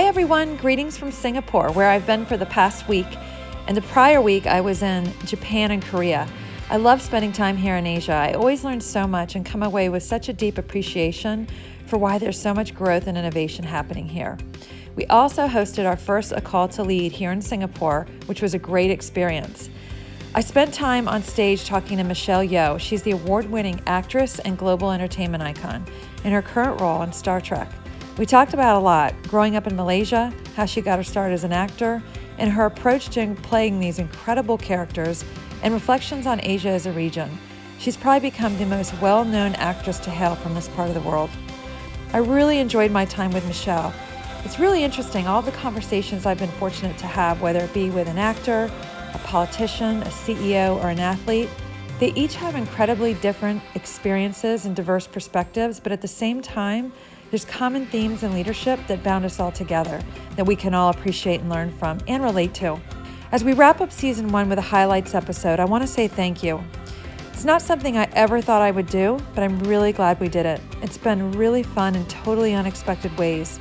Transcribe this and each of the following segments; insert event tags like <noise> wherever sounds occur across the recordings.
Hi, everyone. Greetings from Singapore, where I've been for the past week. And the prior week, I was in Japan and Korea. I love spending time here in Asia. I always learn so much and come away with such a deep appreciation for why there's so much growth and innovation happening here. We also hosted our first A Call to Lead here in Singapore, which was a great experience. I spent time on stage talking to Michelle Yeoh. She's the award winning actress and global entertainment icon in her current role on Star Trek. We talked about a lot growing up in Malaysia, how she got her start as an actor, and her approach to playing these incredible characters, and reflections on Asia as a region. She's probably become the most well known actress to hail from this part of the world. I really enjoyed my time with Michelle. It's really interesting, all the conversations I've been fortunate to have, whether it be with an actor, a politician, a CEO, or an athlete. They each have incredibly different experiences and diverse perspectives, but at the same time, there's common themes in leadership that bound us all together that we can all appreciate and learn from and relate to. As we wrap up season one with a highlights episode, I want to say thank you. It's not something I ever thought I would do, but I'm really glad we did it. It's been really fun in totally unexpected ways.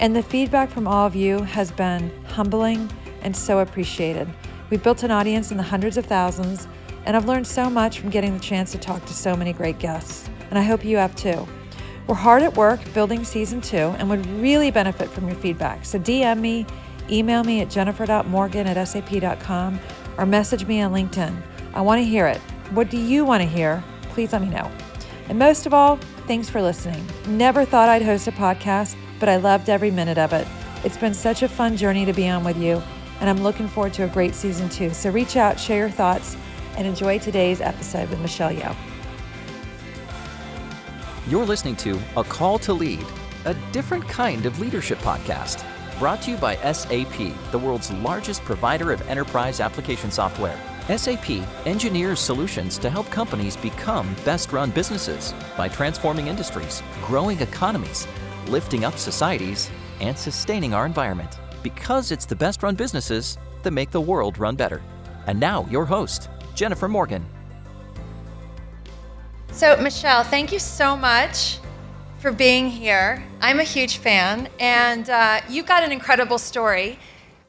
And the feedback from all of you has been humbling and so appreciated. We've built an audience in the hundreds of thousands, and I've learned so much from getting the chance to talk to so many great guests. And I hope you have too. We're hard at work building season two and would really benefit from your feedback. So DM me, email me at jennifer.morgan at sap.com, or message me on LinkedIn. I want to hear it. What do you want to hear? Please let me know. And most of all, thanks for listening. Never thought I'd host a podcast, but I loved every minute of it. It's been such a fun journey to be on with you, and I'm looking forward to a great season two. So reach out, share your thoughts, and enjoy today's episode with Michelle Yeoh. You're listening to A Call to Lead, a different kind of leadership podcast, brought to you by SAP, the world's largest provider of enterprise application software. SAP engineers solutions to help companies become best run businesses by transforming industries, growing economies, lifting up societies, and sustaining our environment. Because it's the best run businesses that make the world run better. And now, your host, Jennifer Morgan. So, Michelle, thank you so much for being here. I'm a huge fan, and uh, you've got an incredible story.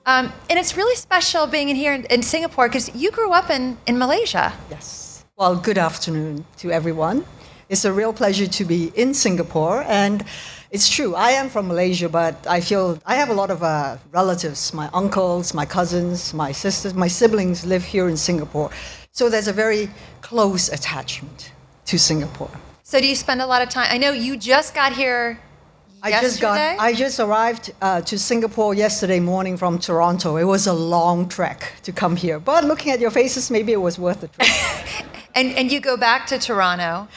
Um, and it's really special being in here in, in Singapore because you grew up in, in Malaysia. Yes. Well, good afternoon to everyone. It's a real pleasure to be in Singapore. And it's true, I am from Malaysia, but I feel I have a lot of uh, relatives my uncles, my cousins, my sisters, my siblings live here in Singapore. So there's a very close attachment to Singapore. So do you spend a lot of time? I know you just got here I just got I just arrived uh, to Singapore yesterday morning from Toronto. It was a long trek to come here, but looking at your faces, maybe it was worth the trek. <laughs> and and you go back to Toronto.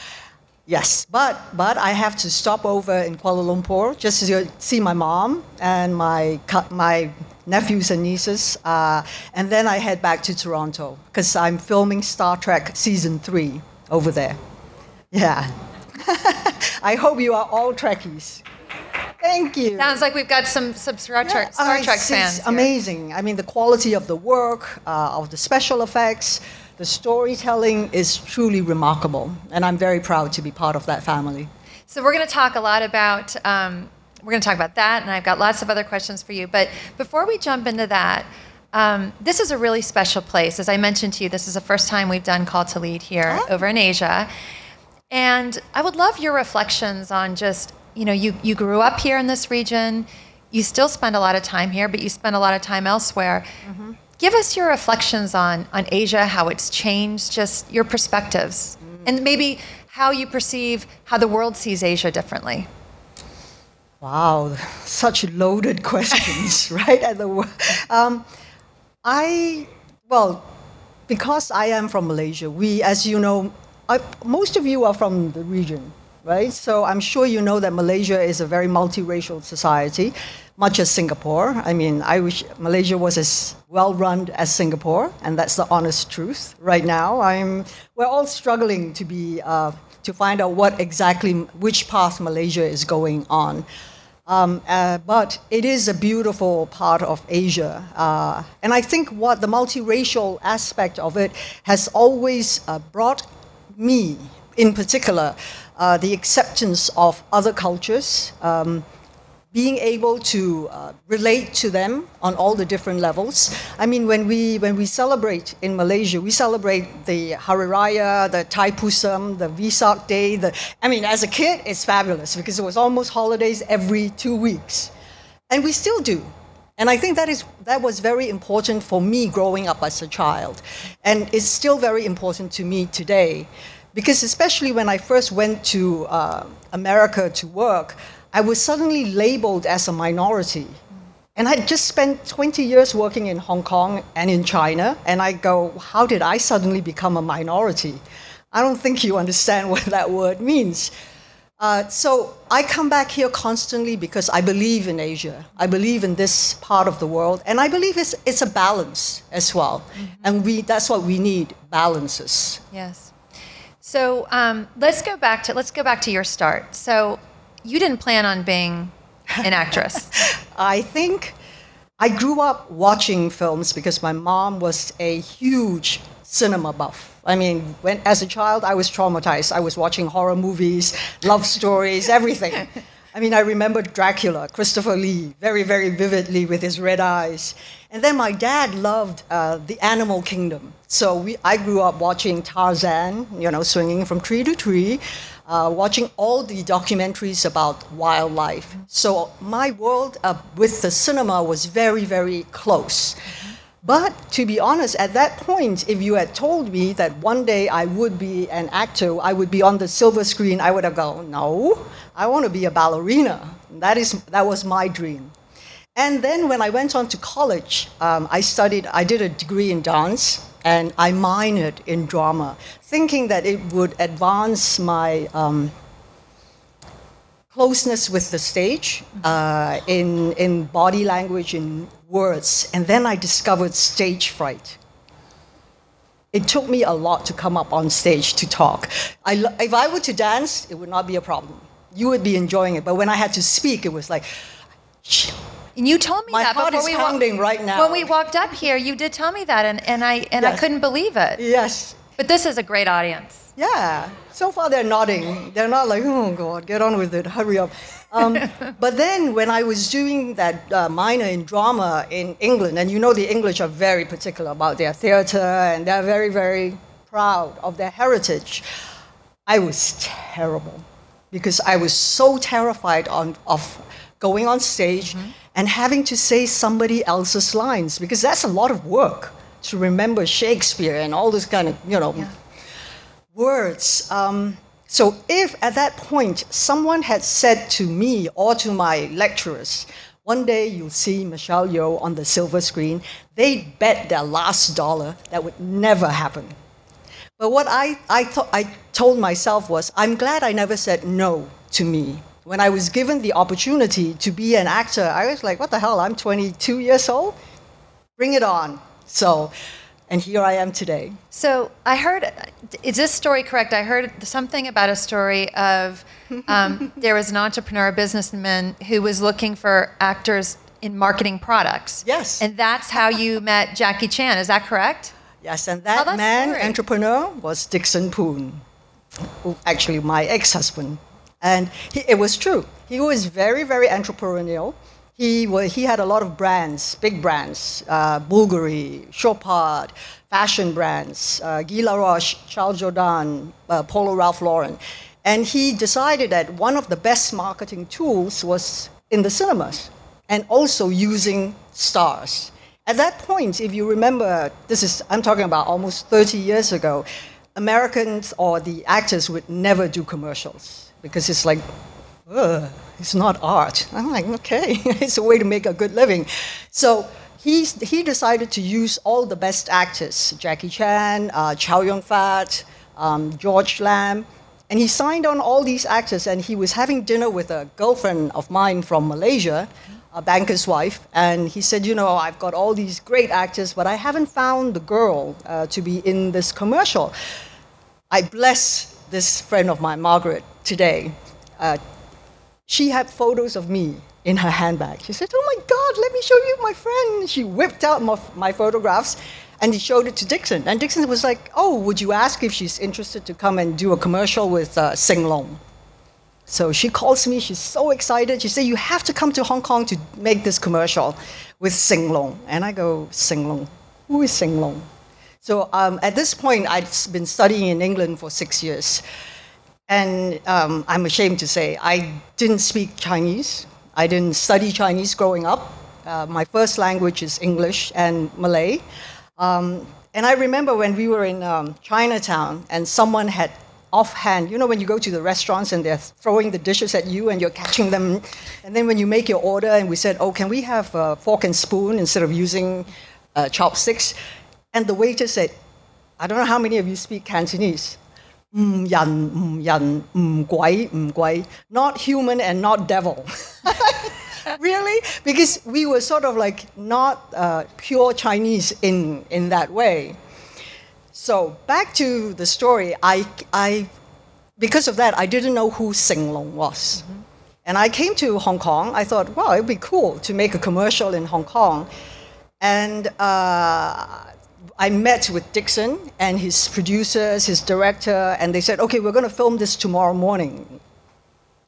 yes, but but I have to stop over in Kuala Lumpur just to see my mom and my my nephews and nieces, uh, and then I head back to Toronto because I'm filming Star Trek season three over there. Yeah. <laughs> I hope you are all Trekkies. Thank you. Sounds like we've got some some Star Trek Star Uh, Trek fans. It's here. amazing. I mean, the quality of the work, uh, of the special effects, the storytelling is truly remarkable, and I'm very proud to be part of that family. So we're going to talk a lot about um, we're going to talk about that, and I've got lots of other questions for you. But before we jump into that, um, this is a really special place. As I mentioned to you, this is the first time we've done Call to Lead here Oh. over in Asia, and I would love your reflections on just you know you you grew up here in this region, you still spend a lot of time here, but you spend a lot of time elsewhere. Give us your reflections on on Asia, how it's changed, just your perspectives, and maybe how you perceive how the world sees Asia differently. Wow, <laughs> such loaded questions, <laughs> right? At the um, I well, because I am from Malaysia. We, as you know, I, most of you are from the region, right? So I'm sure you know that Malaysia is a very multiracial society, much as Singapore. I mean, I wish Malaysia was as well run as Singapore, and that's the honest truth. Right now, I'm we're all struggling to be uh, to find out what exactly which path Malaysia is going on. Um, uh, but it is a beautiful part of Asia. Uh, and I think what the multiracial aspect of it has always uh, brought me, in particular, uh, the acceptance of other cultures, um, being able to uh, relate to them on all the different levels. I mean, when we when we celebrate in Malaysia, we celebrate the Hari Raya, the Thaipusam, the Vesak Day. The I mean, as a kid, it's fabulous because it was almost holidays every two weeks, and we still do. And I think that is that was very important for me growing up as a child, and it's still very important to me today, because especially when I first went to uh, America to work, I was suddenly labeled as a minority. And I just spent 20 years working in Hong Kong and in China, and I go, how did I suddenly become a minority? I don't think you understand <laughs> what that word means. Uh, so I come back here constantly because I believe in Asia. I believe in this part of the world, and I believe it's, it's a balance as well. Mm-hmm. And we, that's what we need balances. Yes. So um, let's go back to let's go back to your start. So you didn't plan on being an actress. <laughs> I think I grew up watching films because my mom was a huge cinema buff. I mean, when as a child, I was traumatized. I was watching horror movies, love stories, everything. I mean, I remember Dracula, Christopher Lee, very, very vividly with his red eyes. And then my dad loved uh, the animal kingdom. So we, I grew up watching Tarzan, you know, swinging from tree to tree uh, watching all the documentaries about wildlife. So my world uh, with the cinema was very, very close. But to be honest, at that point, if you had told me that one day I would be an actor, I would be on the silver screen, I would have gone, no, I want to be a ballerina. That, is, that was my dream. And then when I went on to college, um, I studied, I did a degree in dance and I minored in drama, thinking that it would advance my um, closeness with the stage uh, in, in body language, in words. And then I discovered stage fright. It took me a lot to come up on stage to talk. I, if I were to dance, it would not be a problem. You would be enjoying it. But when I had to speak, it was like, and you told me My that heart before is we pounding wa- right now. When we walked up here, you did tell me that, and, and I and I couldn't believe it. yes, But this is a great audience. Yeah. So far they're nodding. They're not like, oh God, get on with it, hurry up. Um, <laughs> but then when I was doing that uh, minor in drama in England, and you know the English are very particular about their theatre and they're very, very proud of their heritage, I was terrible because I was so terrified on, of going on stage and having to say somebody else's lines because that's a lot of work to remember Shakespeare and all this kind of, you know, words. Um, so if at that point someone had said to me or to my lecturers, one day you'll see Michelle Yeoh on the silver screen, they'd bet their last dollar that would never happen. But what I, I, thought, I told myself was, I'm glad I never said no to me. When I was given the opportunity to be an actor, I was like, what the hell, I'm 22 years old? Bring it on. So, and here I am today. So I heard, is this story correct? I heard something about a story of um, <laughs> there was an entrepreneur, a businessman who was looking for actors in marketing products. Yes. And that's how you <laughs> met Jackie Chan. Is that correct? Yes, and that that man, story. entrepreneur, was Dixon Poon, who- actually my ex-husband. And he, it was true. He was very, very entrepreneurial. He, he had a lot of brands, big brands, uh, Bulgari, Chopard, fashion brands, uh, Guy Laroche, Charles Jourdan, uh, Polo Ralph Lauren. And he decided that one of the best marketing tools was in the cinemas and also using stars. At that point, if you remember, this is, I'm talking about almost 30 years ago, Americans or the actors would never do commercials because it's like, it's not art. I'm like, okay, <laughs> it's a way to make a good living. So he, he decided to use all the best actors Jackie Chan, uh, Chow Yun Fat, um, George Lam. And he signed on all these actors, and he was having dinner with a girlfriend of mine from Malaysia, a banker's wife. And he said, You know, I've got all these great actors, but I haven't found the girl uh, to be in this commercial. I bless this friend of mine, Margaret, today. Uh, she had photos of me in her handbag. She said, Oh my God, let me show you my friend. She whipped out my, my photographs and he showed it to Dixon. And Dixon was like, Oh, would you ask if she's interested to come and do a commercial with uh, Sing Long? So she calls me, she's so excited. She said, You have to come to Hong Kong to make this commercial with Sing Long. And I go, Sing Long? Who is Sing Long? So um, at this point, I'd been studying in England for six years. And um, I'm ashamed to say, I didn't speak Chinese. I didn't study Chinese growing up. Uh, my first language is English and Malay. Um, and I remember when we were in um, Chinatown and someone had offhand, you know, when you go to the restaurants and they're throwing the dishes at you and you're catching them. And then when you make your order, and we said, Oh, can we have a fork and spoon instead of using uh, chopsticks? And the waiter said, I don't know how many of you speak Cantonese. Mm, yan, mm, yan, mm, guai, mm, guai. Not human and not devil. <laughs> really? Because we were sort of like not uh, pure Chinese in, in that way. So back to the story, I, I, because of that, I didn't know who Sing Long was. Mm-hmm. And I came to Hong Kong. I thought, wow, it'd be cool to make a commercial in Hong Kong. And uh, I met with Dixon and his producers, his director, and they said, okay, we're going to film this tomorrow morning.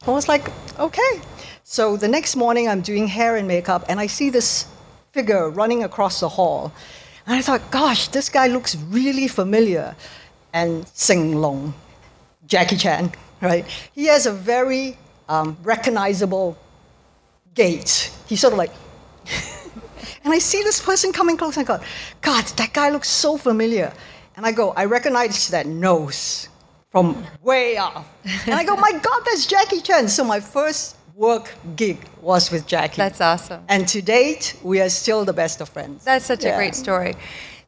I was like, okay. So the next morning, I'm doing hair and makeup, and I see this figure running across the hall. And I thought, gosh, this guy looks really familiar. And Sing Long, Jackie Chan, right? He has a very um, recognizable gait. He's sort of like, <laughs> and I see this person coming close, and I go, God, that guy looks so familiar. And I go, I recognize that nose from way off. And I go, my God, that's Jackie Chan. So my first work gig was with Jackie. That's awesome. And to date, we are still the best of friends. That's such yeah. a great story.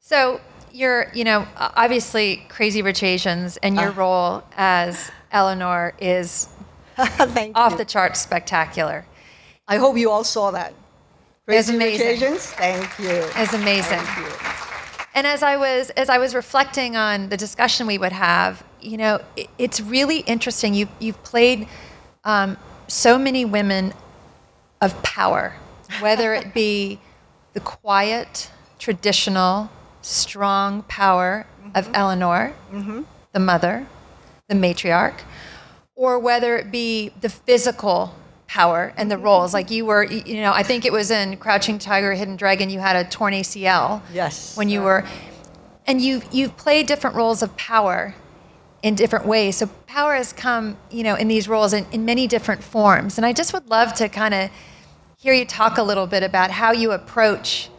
So you're, you know, obviously Crazy Rich Asians, and your uh, role as Eleanor is <laughs> off you. the charts spectacular. I hope you all saw that. It's amazing. Rich Asians, thank you. It's amazing. And as I was as I was reflecting on the discussion we would have, you know, it, it's really interesting. You you've played um, so many women of power, whether it be <laughs> the quiet, traditional, strong power mm-hmm. of Eleanor, mm-hmm. the mother, the matriarch, or whether it be the physical power and the roles. Like you were, you know, I think it was in Crouching Tiger, Hidden Dragon, you had a torn ACL. Yes. When you were, and you you've played different roles of power in different ways. So power has come, you know, in these roles in, in many different forms. And I just would love to kind of hear you talk a little bit about how you approach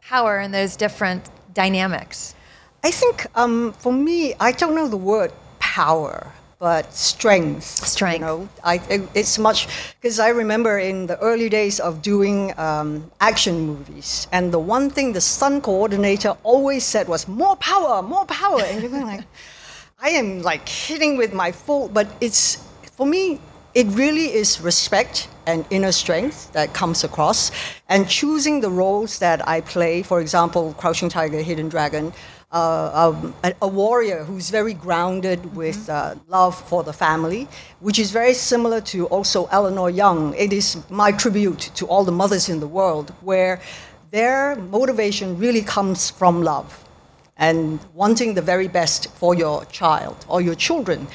power and those different dynamics. I think um, for me, I don't know the word power, but strength. Strength. You know, I, it, it's much because I remember in the early days of doing um, action movies, and the one thing the stunt coordinator always said was more power, more power, and you're going like. <laughs> I am like hitting with my full, but it's for me, it really is respect and inner strength that comes across. And choosing the roles that I play, for example, Crouching Tiger, Hidden Dragon, uh, um, a, a, warrior who's very grounded mm-hmm. with uh, love for the family, which is very similar to also Eleanor Young. It is my tribute to all the mothers in the world, where their motivation really comes from love and wanting the very best for your child or your children.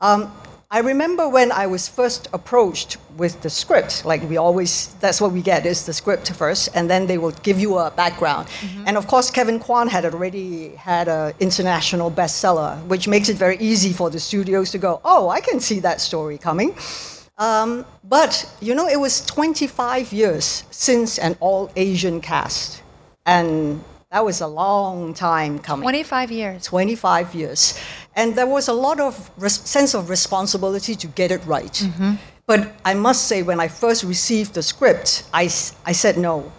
Um, I remember when I was first approached with the script, like we always, that's what we get is the script first, and then they will give you a background. Mm-hmm. And of course, Kevin Kwan had already had an international bestseller, which makes it very easy for the studios to go, oh, I can see that story coming. Um, but, you know, it was 25 years since an all Asian cast. And that was a long time coming. 25 years. 25 years. And there was a lot of res- sense of responsibility to get it right. Mm-hmm. But I must say, when I first received the script, I, I said no.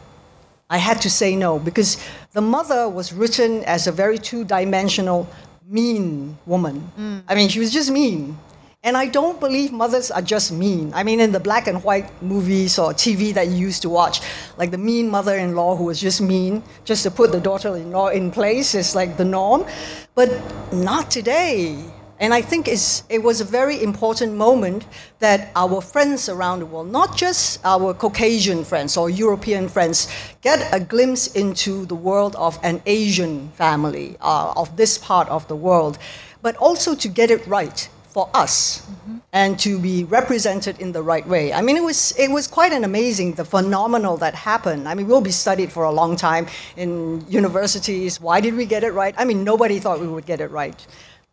I had to say no because the mother was written as a very two dimensional, mean woman. Mm. I mean, she was just mean. And I don't believe mothers are just mean. I mean, in the black and white movies or TV that you used to watch, like the mean mother in law who was just mean, just to put the daughter in law in place is like the norm. But not today. And I think it was a very important moment that our friends around the world, not just our Caucasian friends or European friends, get a glimpse into the world of an Asian family, uh, of this part of the world, but also to get it right for us, mm-hmm. and to be represented in the right way. I mean, it was, it was quite an amazing, the phenomenal that happened. I mean, we'll be studied for a long time in universities. Why did we get it right? I mean, nobody thought we would get it right,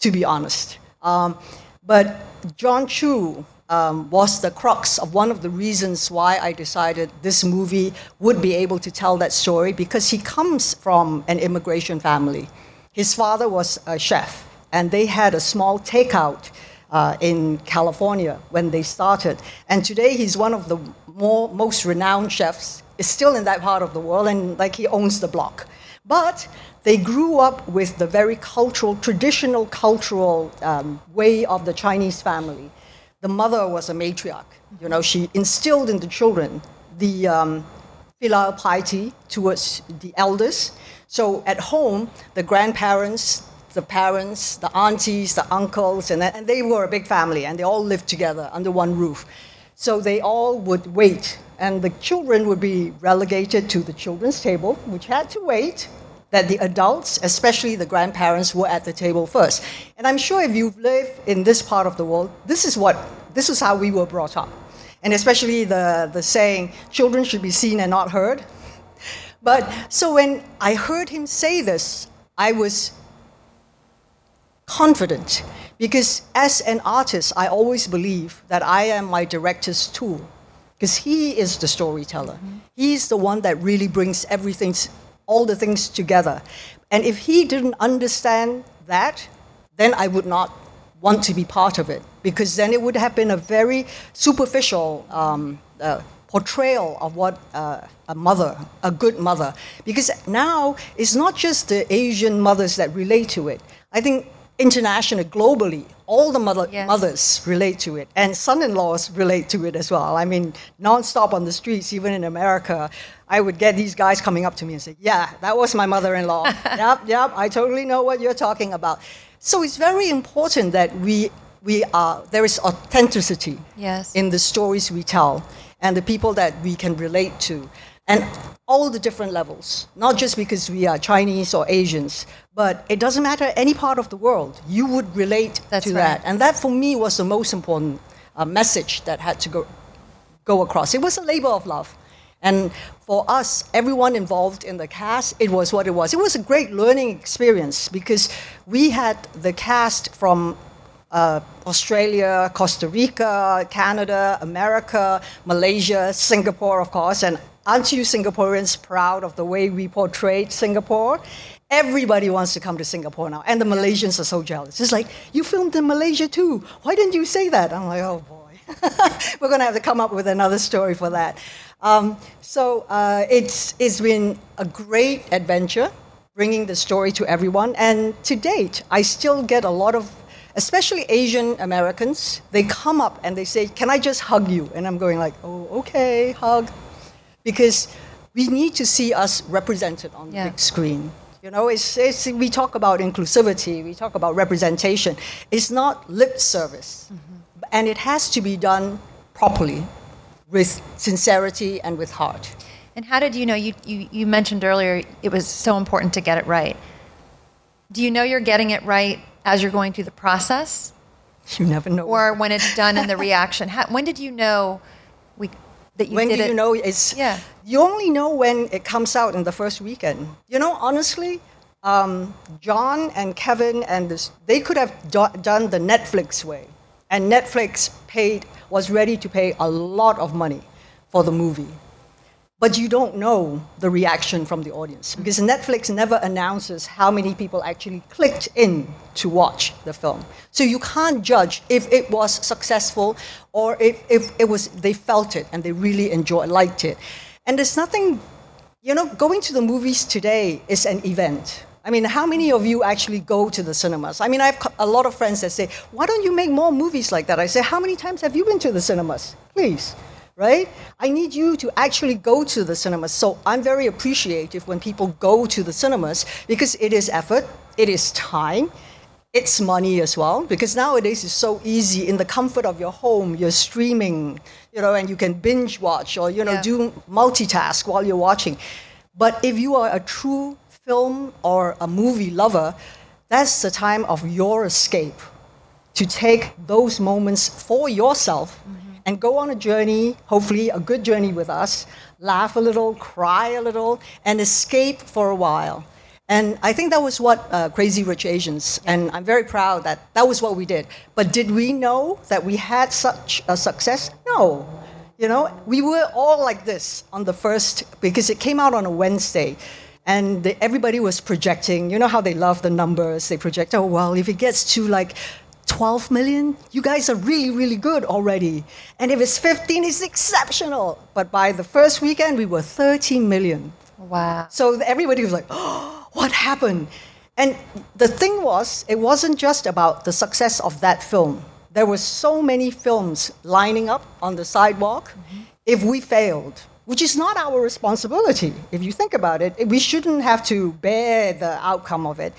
to be honest. Um, but Jon Chu um, was the crux of one of the reasons why I decided this movie would be able to tell that story because he comes from an immigration family. His father was a chef, and they had a small takeout uh, in California when they started. And today he's one of the more, most renowned chefs. Is still in that part of the world, and like he owns the block. But they grew up with the very cultural, traditional cultural um, way of the Chinese family. The mother was a matriarch. You know, she instilled in the children the um, filial piety towards the elders. So at home, the grandparents, the parents, the aunties, the uncles, and, and they were a big family, and they all lived together under one roof. So they all would wait, and the children would be relegated to the children's table, which had to wait that the adults, especially the grandparents, were at the table first. And I'm sure if you've lived in this part of the world, this is what this is how we were brought up. And especially the, the saying, children should be seen and not heard. <laughs> But so when I heard him say this, I was confident because as an artist, I always believe that I am my director's tool because he is the storyteller. Mm-hmm. He's the one that really brings everything all the things together. And if he didn't understand that, then I would not want to be part of it because then it would have been a very superficial um, uh, portrayal of what uh, a mother, a good mother. Because now it's not just the Asian mothers that relate to it. I think internationally, globally, all the mother, yes. mothers relate to it, and son-in-laws relate to it as well. I mean, nonstop on the streets, even in America, I would get these guys coming up to me and say, "Yeah, that was my mother-in-law. <laughs> yep, yep, I totally know what you're talking about." So it's very important that we we are there is authenticity yes. in the stories we tell and the people that we can relate to and all the different levels, not just because we are Chinese or Asians, but it doesn't matter any part of the world, you would relate That's to right. that. And that for me was the most important uh, message that had to go, go across. It was a labor of love. And for us, everyone involved in the cast, it was what it was. It was a great learning experience because we had the cast from uh, Australia, Costa Rica, Canada, America, Malaysia, Singapore, of course, and Aren't you Singaporeans proud of the way we portrayed Singapore? Everybody wants to come to Singapore now, and the Malaysians are so jealous. It's like, you filmed in Malaysia too. Why didn't you say that? I'm like, oh boy. <laughs> We're going to have to come up with another story for that. Um, so uh, it's, it's been a great adventure bringing the story to everyone. And to date, I still get a lot of, especially Asian Americans, they come up and they say, Can I just hug you? And I'm going like, Oh, okay, hug because we need to see us represented on yeah. the big screen. You know, it's, it's, we talk about inclusivity, we talk about representation. It's not lip service, mm-hmm. and it has to be done properly with sincerity and with heart. And how did you know? You, you, you mentioned earlier it was so important to get it right. Do you know you're getting it right as you're going through the process? You never know. Or when it's done in the reaction. How, when did you know we that you when did do it. you know it's yeah. you only know when it comes out in the first weekend you know honestly um, john and kevin and this they could have do- done the netflix way and netflix paid was ready to pay a lot of money for the movie but you don't know the reaction from the audience because Netflix never announces how many people actually clicked in to watch the film. So you can't judge if it was successful or if, if it was they felt it and they really enjoyed liked it. And there's nothing, you know, going to the movies today is an event. I mean, how many of you actually go to the cinemas? I mean, I have a lot of friends that say, why don't you make more movies like that? I say, how many times have you been to the cinemas? Please right? I need you to actually go to the cinemas. So I'm very appreciative when people go to the cinemas because it is effort, it is time, it's money as well. Because nowadays it's so easy in the comfort of your home, you're streaming, you know, and you can binge watch or you know yeah. do multitask while you're watching. But if you are a true film or a movie lover, that's the time of your escape to take those moments for yourself mm-hmm. And go on a journey, hopefully a good journey with us, laugh a little, cry a little, and escape for a while. And I think that was what uh, Crazy Rich Asians, and I'm very proud that that was what we did. But did we know that we had such a success? No. You know, we were all like this on the first, because it came out on a Wednesday. And the, everybody was projecting, you know how they love the numbers. They project, oh, well, if it gets to like 12 million, you guys are really, really good already. And if it's 15, it's exceptional. But by the first weekend, we were 30 million. Wow. So everybody was like, oh, <gasps> what happened? And the thing was, it wasn't just about the success of that film there were so many films lining up on the sidewalk. Mm-hmm. If we failed, which is not our responsibility, if you think about it, we shouldn't have to bear the outcome of it.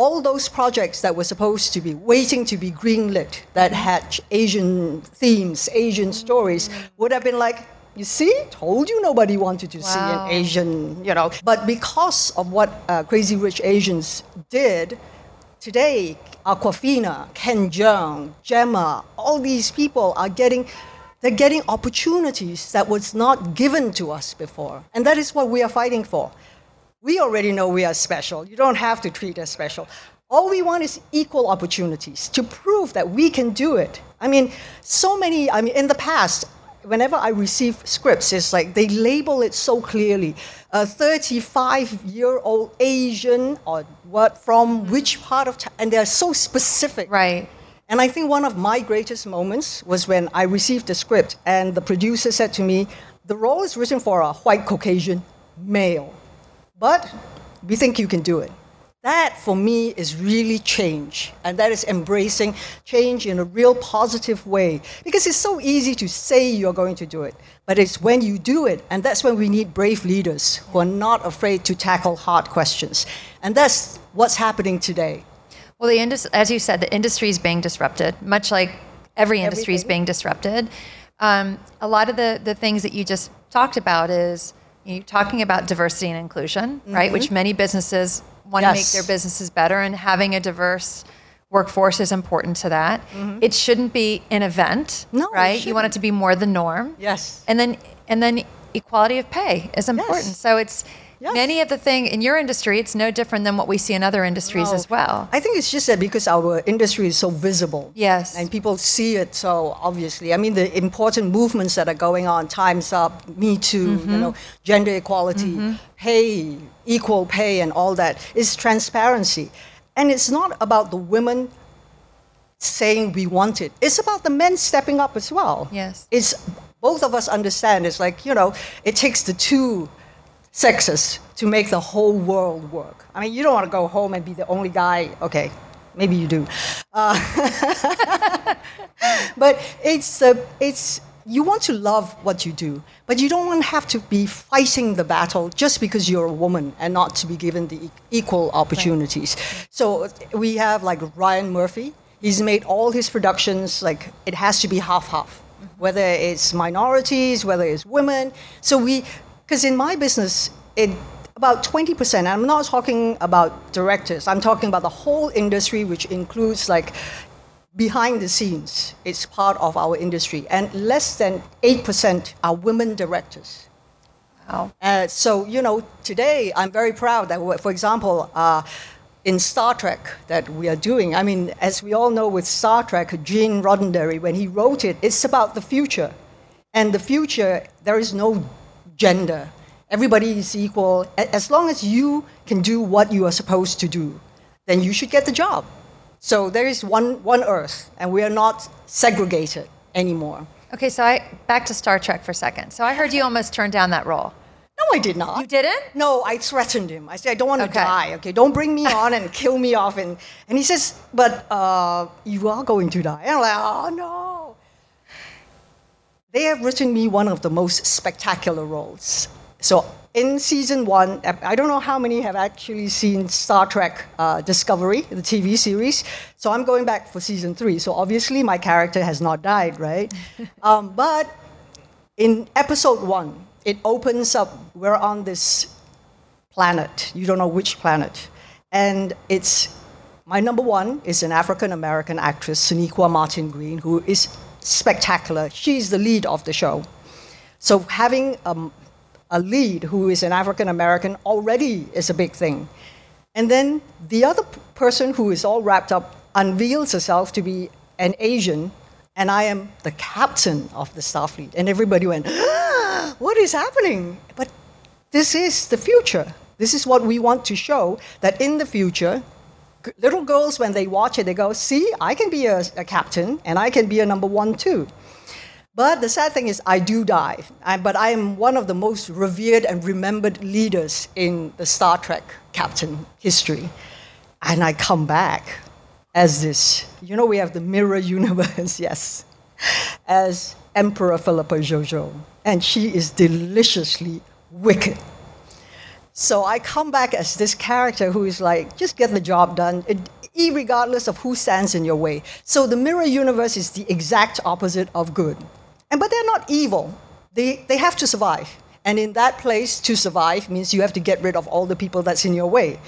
All those projects that were supposed to be waiting to be greenlit, that had Asian themes, Asian stories, would have been like, you see, told you nobody wanted to wow. see an Asian, you know. But because of what uh, Crazy Rich Asians did, today Awkwafina, Ken Jeong, Gemma, all these people are getting they're getting opportunities that was not given to us before. And that is what we are fighting for. We already know we are special. You don't have to treat us special. All we want is equal opportunities to prove that we can do it. I mean, so many, I mean, in the past, whenever I receive scripts, it's like they label it so clearly. A 35 year old Asian, or what, from mm-hmm. which part of and they're so specific. Right. And I think one of my greatest moments was when I received the script, and the producer said to me, The role is written for a white Caucasian male, but we think you can do it. That for me is really change, and that is embracing change in a real positive way. Because it's so easy to say you're going to do it, but it's when you do it, and that's when we need brave leaders who are not afraid to tackle hard questions. And that's what's happening today. Well, the indus- as you said, the industry is being disrupted, much like every industry is being disrupted. Um, a lot of the, the things that you just talked about is you talking about diversity and inclusion, mm-hmm. right? Which many businesses want yes. to make their businesses better, and having a diverse workforce is important to that. Mm-hmm. It shouldn't be an event, no, right? You want it to be more the norm. Yes. And then and then equality of pay is important. Yes. So it's Yes. Many of the thing in your industry, it's no different than what we see in other industries no. as well. I think it's just that because our industry is so visible. Yes. And people see it so obviously. I mean, the important movements that are going on, Time's Up, Me Too, mm-hmm. you know, gender equality, mm-hmm. pay, equal pay, and all that is transparency. And it's not about the women saying we want it. It's about the men stepping up as well. Yes. It's both of us understand. It's like, you know, it takes the two sexist to make the whole world work. I mean, you don't want to go home and be the only guy. Okay, maybe you do. Uh, <laughs> but it's, uh, it's, you want to love what you do, but you don't want to have to be fighting the battle just because you're a woman and not to be given the equal opportunities. Right. So we have like Ryan Murphy. He's made all his productions like it has to be half half, mm-hmm. whether it's minorities, whether it's women. So we because in my business, it about 20%, I'm not talking about directors, I'm talking about the whole industry, which includes like behind the scenes. It's part of our industry. And less than 8% are women directors. Wow. Uh, so, you know, today I'm very proud that, for example, uh, in Star Trek that we are doing, I mean, as we all know with Star Trek, Gene Roddenberry, when he wrote it, it's about the future. And the future, there is no gender. Everybody is equal. As long as you can do what you are supposed to do, then you should get the job. So there is one, one Earth, and we are not segregated anymore. Okay, so I back to Star Trek for a second. So I heard you almost turned down that role. No, I did not. You didn't? No, I threatened him. I said, I don't want to okay. die. Okay, don't bring me <laughs> on and kill me off. And, and he says, but uh, you are going to die. And I'm like, oh no. They have written me one of the most spectacular roles. So in season one, I don't know how many have actually seen Star Trek uh, Discovery, the TV series. So I'm going back for season three. So obviously my character has not died, right? <laughs> um, but in episode one, it opens up. We're on this planet. You don't know which planet, and it's my number one is an African American actress, Sonequa Martin Green, who is spectacular. She's the lead of the show. So having um, a lead who is an African American already is a big thing. And then the other person who is all wrapped up unveils herself to be an Asian, and I am the captain of the Starfleet. And everybody went, ah, What is happening? But this is the future. This is what we want to show that in the future, little girls, when they watch it, they go, See, I can be a, a captain and I can be a number one too. But the sad thing is, I do die. I, but I am one of the most revered and remembered leaders in the Star Trek captain history. And I come back as this. You know, we have the mirror <laughs> universe, yes, as Emperor Philippa Jojo. And she is deliciously wicked. So I come back as this character who is like, just get the job done, regardless of who stands in your way. So the mirror universe is the exact opposite of good. And but they're not evil. They they have to survive. And in that place, to survive means you have to get rid of all the people that's in your way.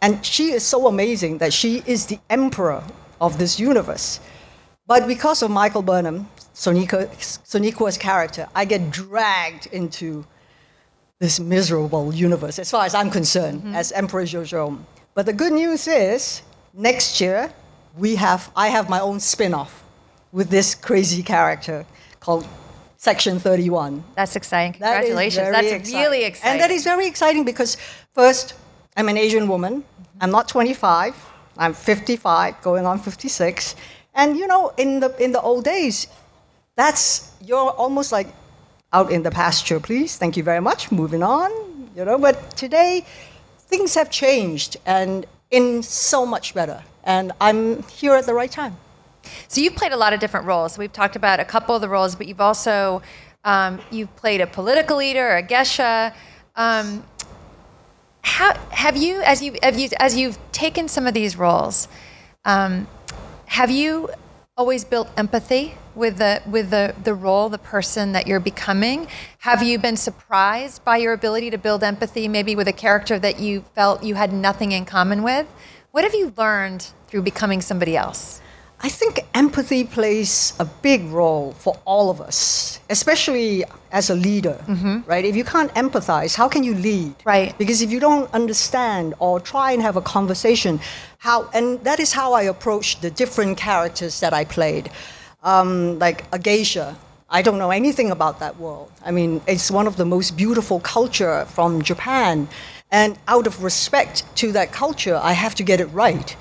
And she is so amazing that she is the emperor of this universe. But because of Michael Burnham, Sonequa, Sonequa's character, I get dragged into this miserable universe, as far as I'm concerned, mm-hmm. as Emperor Jojo. But the good news is, next year we have I have my own spin-off with this crazy character called Section 31. That's exciting. Congratulations. very That's exciting. really exciting. And that is very exciting because, first, I'm an Asian woman. Mm-hmm. I'm not 25. I'm 55, going on 56. And you know, in the in the old days, that's you're almost like out in the pasture. Please, thank you very much. Moving on. You know, but today things have changed and in so much better. And I'm here at the right time. So you've played a lot of different roles. We've talked about a couple of the roles, but you've also um, you've played a political leader, a geisha. Um, how have you, as you have you as you've taken some of these roles, um, have you always built empathy with the with the the role, the person that you're becoming? Have you been surprised by your ability to build empathy, maybe with a character that you felt you had nothing in common with? What have you learned through becoming somebody else? I think empathy plays a big role for all of us, especially as a leader, mm-hmm. right? If you can't empathize, how can you lead? Right. Because if you don't understand or try and have a conversation, how and that is how I approached the different characters that I played. Um, like a geisha, I don't know anything about that world. I mean, it's one of the most beautiful culture from Japan. And out of respect to that culture, I have to get it right.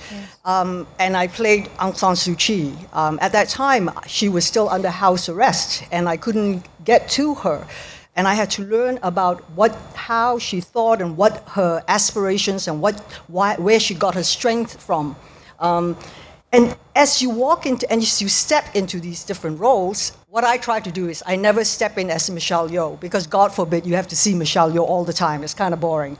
Um, and I played Aung San Suu Kyi. Um, at that time, she was still under house arrest, and I couldn't get to her. And I had to learn about what, how she thought, and what her aspirations, and what, why, where she got her strength from. Um, and as you walk into and as you step into these different roles, what I try to do is I never step in as Michelle Yeoh because God forbid you have to see Michelle Yeoh all the time. It's kind of boring.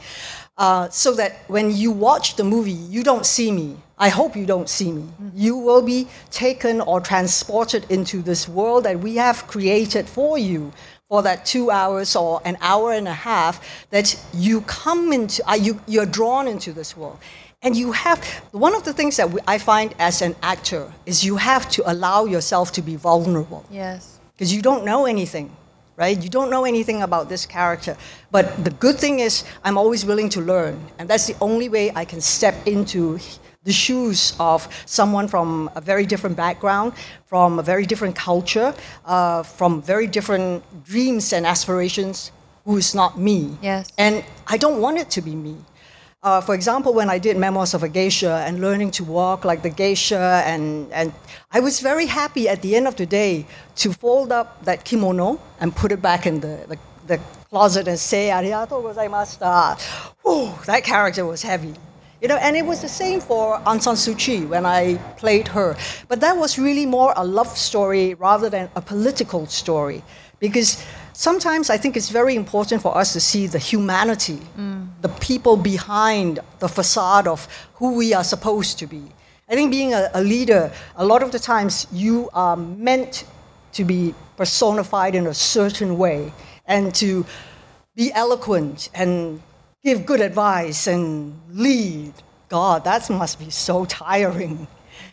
Uh, so that when you watch the movie, you don't see me. I hope you don't see me. You will be taken or transported into this world that we have created for you for that two hours or an hour and a half that you come into, uh, you, you're drawn into this world. And you have, one of the things that we, I find as an actor is you have to allow yourself to be vulnerable Yes. because you don't know anything, right? You don't know anything about this character. But the good thing is, I'm always willing to learn. And that's the only way I can step into the shoes of someone from a very different background, from a very different culture, uh, from very different dreams and aspirations, who is not me. Yes. And I don't want it to be me. Uh, for example, when I did Memoirs of a Geisha and learning to walk like the geisha, and, and I was very happy at the end of the day to fold up that kimono and put it back in the, the, the closet and say, Arigato gozaimashita. Whew, that character was heavy. You know, and it was the same for Aung San Suu Kyi when I played her. But that was really more a love story rather than a political story. Because sometimes I think it's very important for us to see the humanity, mm. the people behind the facade of who we are supposed to be. I think being a, a leader, a lot of the times you are meant to be personified in a certain way and to be eloquent and give good advice and lead. God, that must be so tiring.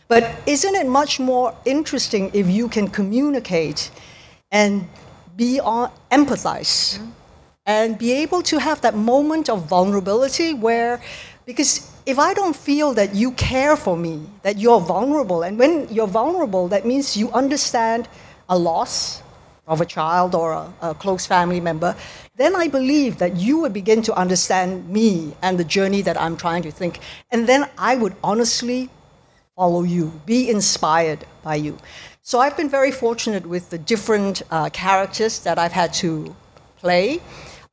But isn't it much more interesting if you can communicate and be on, empathize and be able to have that moment of vulnerability where, because if I don't feel that you care for me, that you're vulnerable, and when you're vulnerable, that means you understand a loss of a child or a, a close family member, then I believe that you would begin to understand me and the journey that I'm trying to think. And then I would honestly follow you, be inspired by you. So I've been very fortunate with the different uh, characters that I've had to play.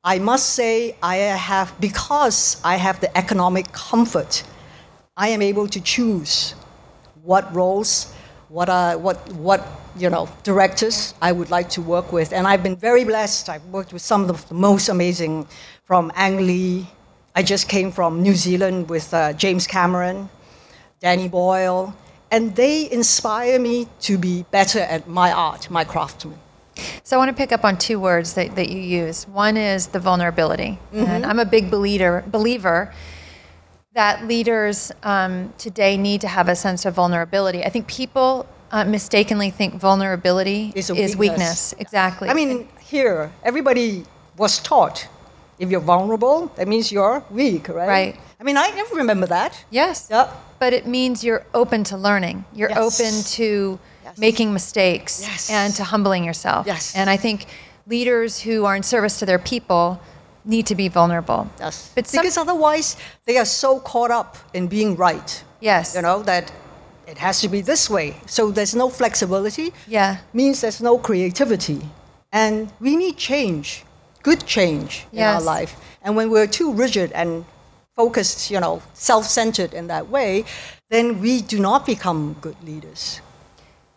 I must say, I have, because I have the economic comfort, I am able to choose what roles, what, uh, what, what you know, directors I would like to work with. And I've been very blessed. I've worked with some of the most amazing, from Ang Lee. I just came from New Zealand with uh, James Cameron, Danny Boyle, and they inspire me to be better at my art, my craftsman. So I want to pick up on two words that, that you use. One is the vulnerability. Mm-hmm. And I'm a big believer, believer that leaders um, today need to have a sense of vulnerability. I think people uh, mistakenly think vulnerability Is a is weakness. weakness. Exactly. I mean, here, everybody was taught if you're vulnerable, that means you're weak, right? Right. I mean, I never remember that. yes. Yeah. But it means you're open to learning. You're Yes. open to Yes. making mistakes Yes. and to humbling yourself. Yes. And I think leaders who are in service to their people need to be vulnerable. Yes. But some- because otherwise, they are so caught up in being right. Yes. You know, that it has to be this way. So there's no flexibility. Yeah. Means there's no creativity. And we need change, good change in our life. And when we're too rigid and focused, you know, self centered in that way, then we do not become good leaders.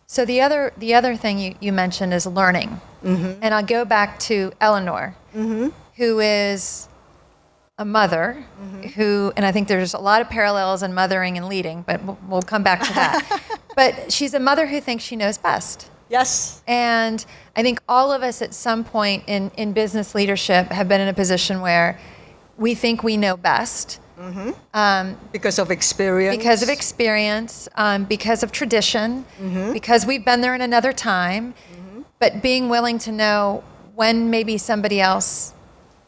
So the other the other thing you, you mentioned is learning, Mm-hmm. and I'll go back to Eleanor, who is a mother Mm-hmm. who, and I think there's a lot of parallels in mothering and leading, but we'll, we'll come back to that. <laughs> but she's a mother who thinks she knows best. Yes. And I think all of us at some point in, in business leadership have been in a position where we think we know best Because of experience. because of experience, um, because of tradition, Mm-hmm. because we've been there in another time, but being willing to know when maybe somebody else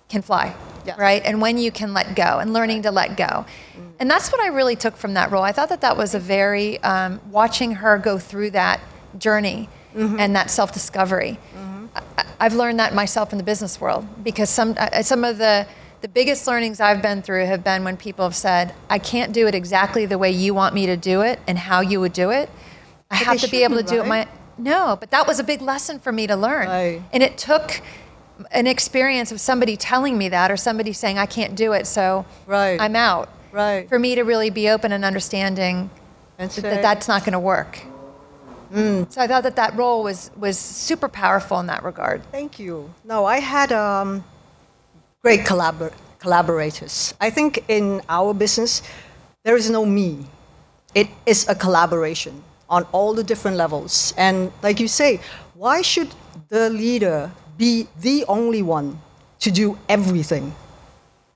can fly, Yes. right? And when you can let go and learning to let go. Mm-hmm. And that's what I really took from that role. I thought that that was a very, um, watching her go through that journey Mm-hmm. and that self discovery. I, I've learned that myself in the business world because some, uh, some of the, the biggest learnings I've been through have been when people have said, I can't do it exactly the way you want me to do it and how you would do it. I But have to be able to do it my. No, but that was a big lesson for me to learn. Right. And it took an experience of somebody telling me that or somebody saying, I can't do it, so Right. I'm out. Right. For me to really be open and understanding And that, say- that that's not going to work. So I thought that that role was, was super powerful in that regard. Thank you. No, I had um, great collabor- collaborators. I think in our business, there is no me. It is a collaboration on all the different levels. And like you say, why should the leader be the only one to do everything?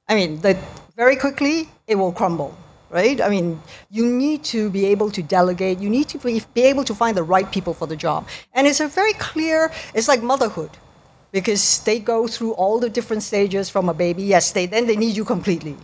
I mean, that very quickly it will crumble, right? I mean, you need to be able to delegate. You need to be, be able to find the right people for the job. And it's a very clear. It's like motherhood, because they go through all the different stages from a baby. Yes, they then they need you completely,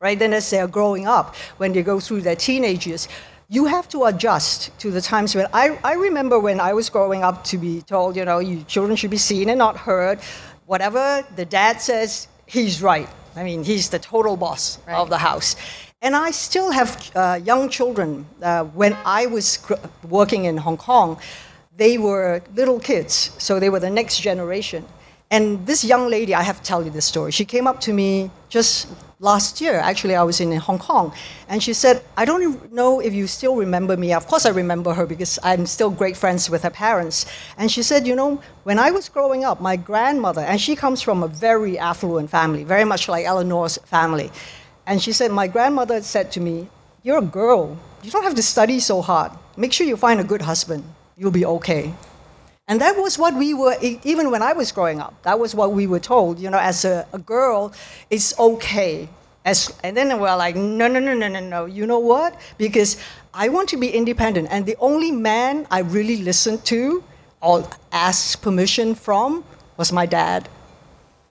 right? Then as they're growing up, when they go through their teenage years. You have to adjust to the times when I, I remember when I was growing up to be told, you know, you children should be seen and not heard. Whatever the dad says, he's right. I mean, he's the total boss Right. of the house. And I still have uh, young children. Uh, when I was gr- working in Hong Kong, they were little kids, so they were the next generation. And this young lady, I have to tell you this story. She came up to me just last year. Actually, I was in Hong Kong, and she said, "I don't know if you still remember me." Of course, I remember her because I'm still great friends with her parents. And she said, "You know, when I was growing up, my grandmother, and she comes from a very affluent family, very much like Eleanor's family." And she said, My grandmother said to me, You're a girl. You don't have to study so hard. Make sure you find a good husband. You'll be okay. And that was what we were, even when I was growing up, that was what we were told. You know, as a, a girl, it's okay. As, and then we're like, no, no, no, no, no, no. You know what? Because I want to be independent. And the only man I really listened to or asked permission from was my dad,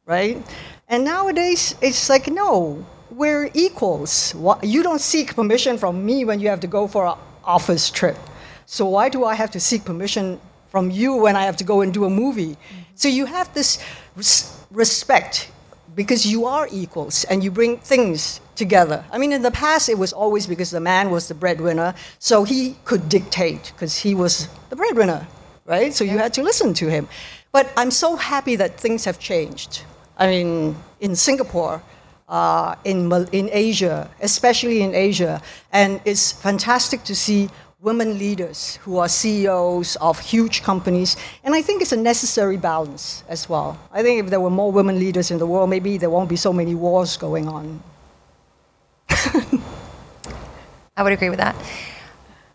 right? And nowadays, it's like, no, we're equals. You don't seek permission from me when you have to go for an office trip. So why do I have to seek permission from you when I have to go and do a movie? So you have this res- respect because you are equals and you bring things together. I mean, in the past, it was always because the man was the breadwinner, so he could dictate because he was the breadwinner, right? So you had to listen to him. But I'm so happy that things have changed. I mean, in Singapore, uh, in, in Asia, especially in Asia, and it's fantastic to see women leaders who are CEOs of huge companies. And I think it's a necessary balance as well. I think if there were more women leaders in the world, maybe there won't be so many wars going on. <laughs> I would agree with that.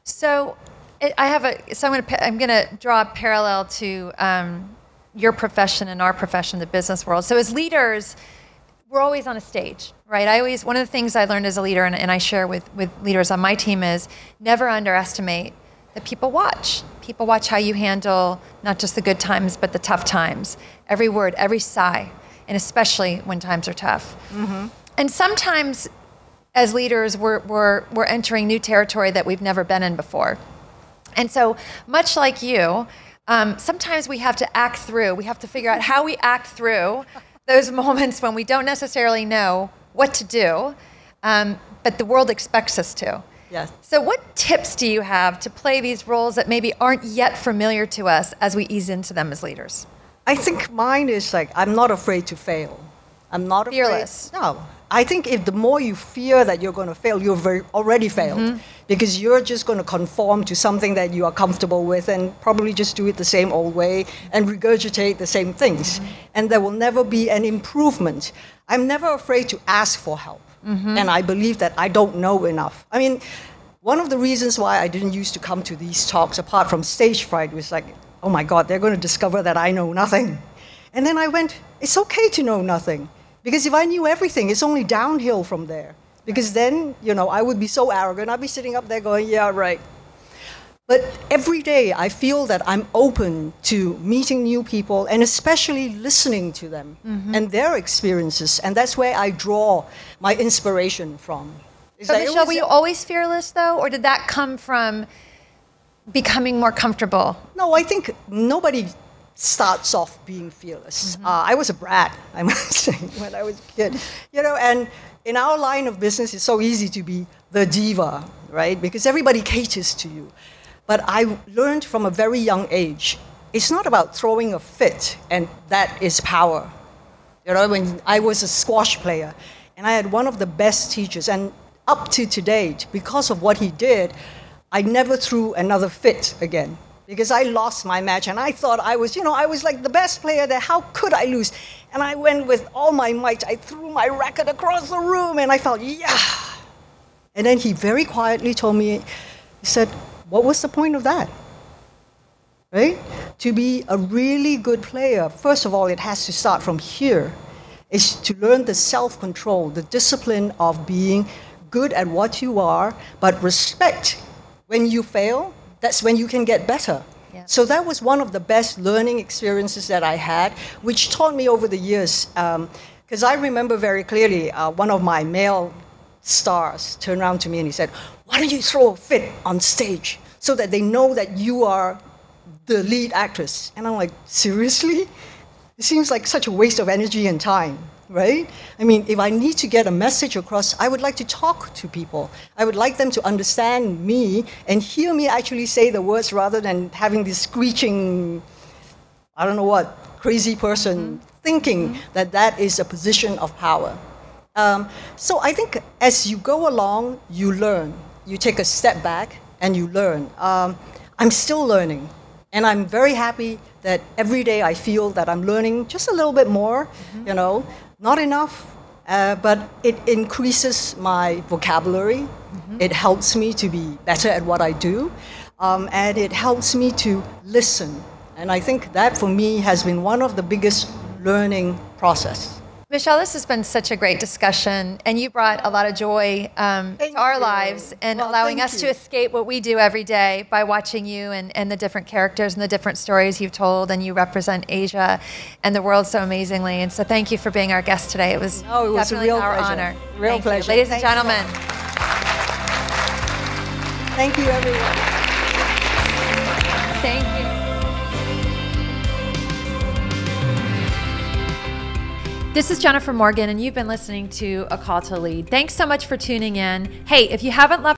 So I have a. So I'm going to. I'm going to draw a parallel to um, your profession and our profession, the business world. So as leaders, we're always on a stage, right? I always one of the things I learned as a leader, and, and I share with with leaders on my team is never underestimate that people watch. People watch how you handle not just the good times, but the tough times. Every word, every sigh, and especially when times are tough. Mm-hmm. And sometimes as leaders, we're, we're, we're entering new territory that we've never been in before. And so, much like you, um, sometimes we have to act through, we have to figure out how we act through <laughs> those <laughs> moments when we don't necessarily know what to do, um, but the world expects us to. Yes. So, what tips do you have to play these roles that maybe aren't yet familiar to us as we ease into them as leaders? I think mine is like I'm not afraid to fail. I'm not afraid. Fearless. No, I think if the more you fear that you're going to fail, you've already failed mm-hmm. because you're just going to conform to something that you are comfortable with and probably just do it the same old way and regurgitate the same things. Mm-hmm. And there will never be an improvement. I'm never afraid to ask for help. Mm-hmm. And I believe that I don't know enough. I mean, one of the reasons why I didn't used to come to these talks, apart from stage fright, was like, oh my God, they're going to discover that I know nothing. And then I went, it's okay to know nothing because if I knew everything, it's only downhill from there. Because then, you know, I would be so arrogant. I'd be sitting up there going, yeah, right. But every day I feel that I'm open to meeting new people and especially listening to them mm-hmm. and their experiences. And that's where I draw my inspiration from. so, Michelle, were you always fearless though? Or did that come from becoming more comfortable? No, I think nobody starts off being fearless. Mm-hmm. Uh, I was a brat, <laughs> I must say, when I was a kid. You know, and in our line of business, it's so easy to be the diva, right? Because everybody caters to you. But I learned from a very young age, it's not about throwing a fit, and that is power. You know, when I was a squash player, and I had one of the best teachers, and up to today, because of what he did, I never threw another fit again because I lost my match and I thought I was, you know, I was like the best player there. How could I lose? And I went with all my might. I threw my racket across the room and I felt, yeah. And then he very quietly told me, he said, What was the point of that? Right? To be a really good player, first of all, it has to start from here. It's to learn the self control, the discipline of being good at what you are, but respect when you fail that's when you can get better. Yeah. So that was one of the best learning experiences that I had, which taught me over the years. Because um, I remember very clearly uh, one of my male stars turned around to me and he said, Why don't you throw a fit on stage so that they know that you are the lead actress? And I'm like, Seriously? It seems like such a waste of energy and time right? I mean, if I need to get a message across, I would like to talk to people. I would like them to understand me and hear me actually say the words rather than having this screeching, I don't know what, crazy person mm-hmm. thinking mm-hmm. that that is a position of power. Um, so I think as you go along, you learn. You take a step back and you learn. Um, I'm still learning. And I'm very happy that every day I feel that I'm learning just a little bit more, mm-hmm. you know. Not enough, uh, but it increases my vocabulary. Mm-hmm. It helps me to be better at what I do, um, and it helps me to listen. And I think that for me has been one of the biggest learning process. Michelle, this has been such a great discussion, and you brought a lot of joy um, to our you. lives and Well, allowing us to escape what we do every day by watching you and, and the different characters and the different stories you've told. And you represent Asia and the world so amazingly. And so, thank you for being our guest today. It was, No, it was a definitely real our pleasure. honor. Real Thank you. pleasure. Ladies and gentlemen. Thank you, everyone. Thank you. This is Jennifer Morgan, and you've been listening to A Call to Lead. Thanks so much for tuning in. Hey, if you haven't left